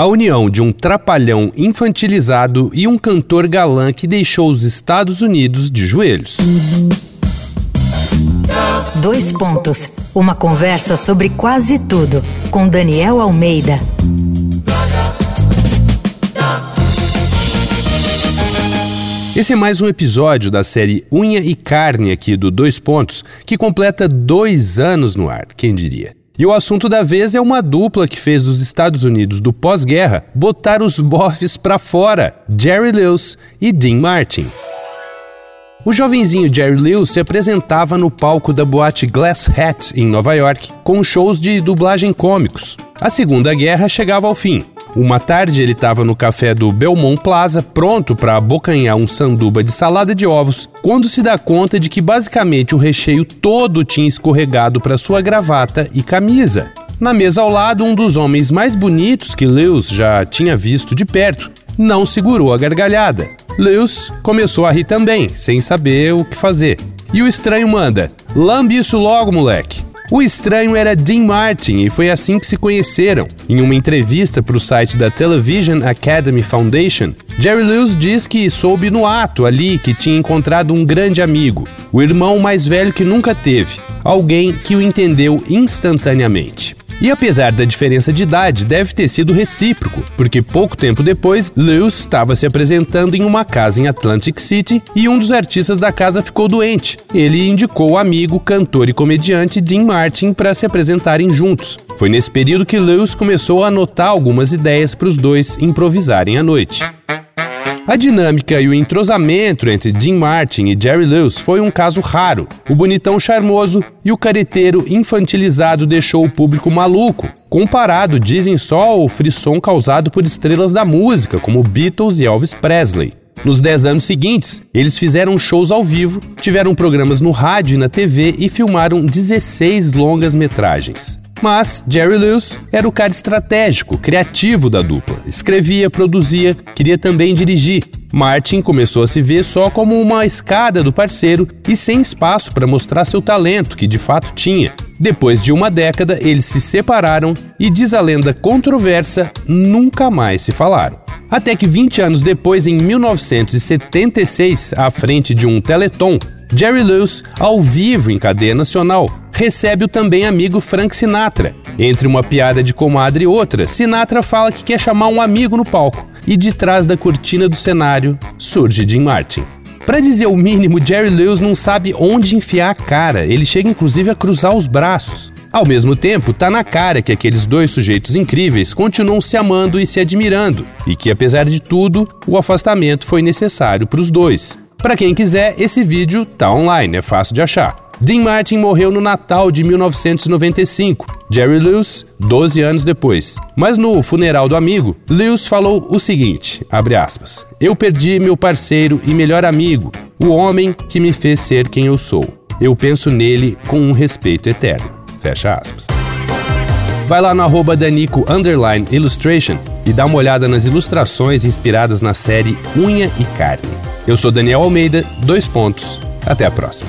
A união de um trapalhão infantilizado e um cantor galã que deixou os Estados Unidos de joelhos. Dois pontos. Uma conversa sobre quase tudo com Daniel Almeida. Esse é mais um episódio da série Unha e Carne aqui do Dois Pontos, que completa dois anos no ar, quem diria. E o assunto da vez é uma dupla que fez dos Estados Unidos do pós-guerra botar os bofes para fora, Jerry Lewis e Dean Martin. O jovenzinho Jerry Lewis se apresentava no palco da boate Glass Hat, em Nova York, com shows de dublagem cômicos. A Segunda Guerra chegava ao fim. Uma tarde ele estava no café do Belmont Plaza, pronto para abocanhar um sanduba de salada de ovos, quando se dá conta de que basicamente o recheio todo tinha escorregado para sua gravata e camisa. Na mesa ao lado, um dos homens mais bonitos que Lewis já tinha visto de perto não segurou a gargalhada. Lewis começou a rir também, sem saber o que fazer. E o estranho manda: Lambe isso logo, moleque. O estranho era Dean Martin e foi assim que se conheceram. Em uma entrevista para o site da Television Academy Foundation, Jerry Lewis diz que soube no ato ali que tinha encontrado um grande amigo, o irmão mais velho que nunca teve, alguém que o entendeu instantaneamente. E apesar da diferença de idade, deve ter sido recíproco, porque pouco tempo depois, Lewis estava se apresentando em uma casa em Atlantic City e um dos artistas da casa ficou doente. Ele indicou o amigo, cantor e comediante Dean Martin para se apresentarem juntos. Foi nesse período que Lewis começou a anotar algumas ideias para os dois improvisarem à noite. A dinâmica e o entrosamento entre Dean Martin e Jerry Lewis foi um caso raro. O bonitão charmoso e o careteiro infantilizado deixou o público maluco. Comparado, dizem só, ao frisson causado por estrelas da música, como Beatles e Elvis Presley. Nos 10 anos seguintes, eles fizeram shows ao vivo, tiveram programas no rádio e na TV e filmaram 16 longas metragens. Mas Jerry Lewis era o cara estratégico, criativo da dupla. Escrevia, produzia, queria também dirigir. Martin começou a se ver só como uma escada do parceiro e sem espaço para mostrar seu talento, que de fato tinha. Depois de uma década, eles se separaram e, diz a lenda controversa, nunca mais se falaram. Até que 20 anos depois, em 1976, à frente de um Teleton, Jerry Lewis, ao vivo em cadeia nacional, recebe o também amigo Frank Sinatra. Entre uma piada de comadre e outra, Sinatra fala que quer chamar um amigo no palco e de trás da cortina do cenário surge Jim Martin. Para dizer o mínimo, Jerry Lewis não sabe onde enfiar a cara, ele chega inclusive a cruzar os braços. Ao mesmo tempo, tá na cara que aqueles dois sujeitos incríveis continuam se amando e se admirando, e que apesar de tudo, o afastamento foi necessário para os dois. Para quem quiser, esse vídeo tá online, é fácil de achar. Dean Martin morreu no Natal de 1995, Jerry Lewis 12 anos depois. Mas no funeral do amigo, Lewis falou o seguinte, aspas, Eu perdi meu parceiro e melhor amigo, o homem que me fez ser quem eu sou. Eu penso nele com um respeito eterno. Fecha aspas. Vai lá no arroba Danico Illustration e dá uma olhada nas ilustrações inspiradas na série Unha e Carne. Eu sou Daniel Almeida, dois pontos. Até a próxima.